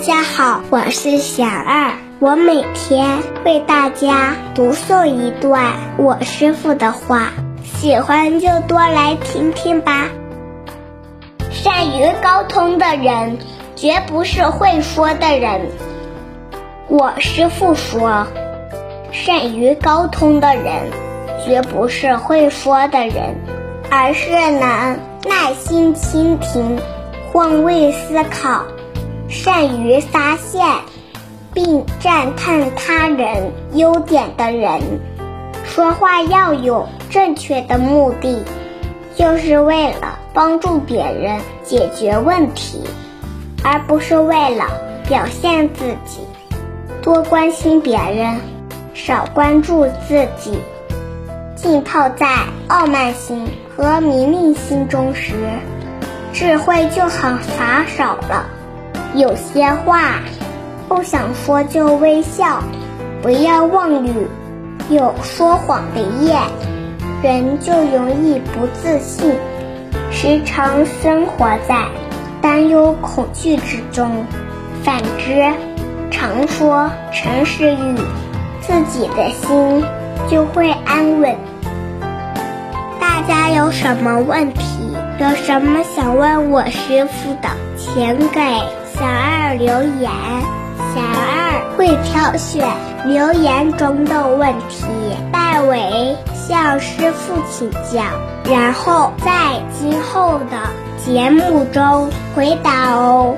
家好，我是小二，我每天为大家读诵一段我师父的话，喜欢就多来听听吧。善于沟通的人，绝不是会说的人。我师父说，善于沟通的人，绝不是会说的人，而是能耐心倾听、换位思考。善于发现并赞叹他人优点的人，说话要有正确的目的，就是为了帮助别人解决问题，而不是为了表现自己。多关心别人，少关注自己。浸泡在傲慢心和名利心中时，智慧就很乏少了。有些话不想说就微笑，不要妄语。有说谎的夜，人就容易不自信，时常生活在担忧恐惧之中。反之，常说诚实语，自己的心就会安稳。大家有什么问题？有什么想问我师傅的，请给小二留言，小二会挑选留言中的问题，代为向师傅请教，然后在今后的节目中回答哦。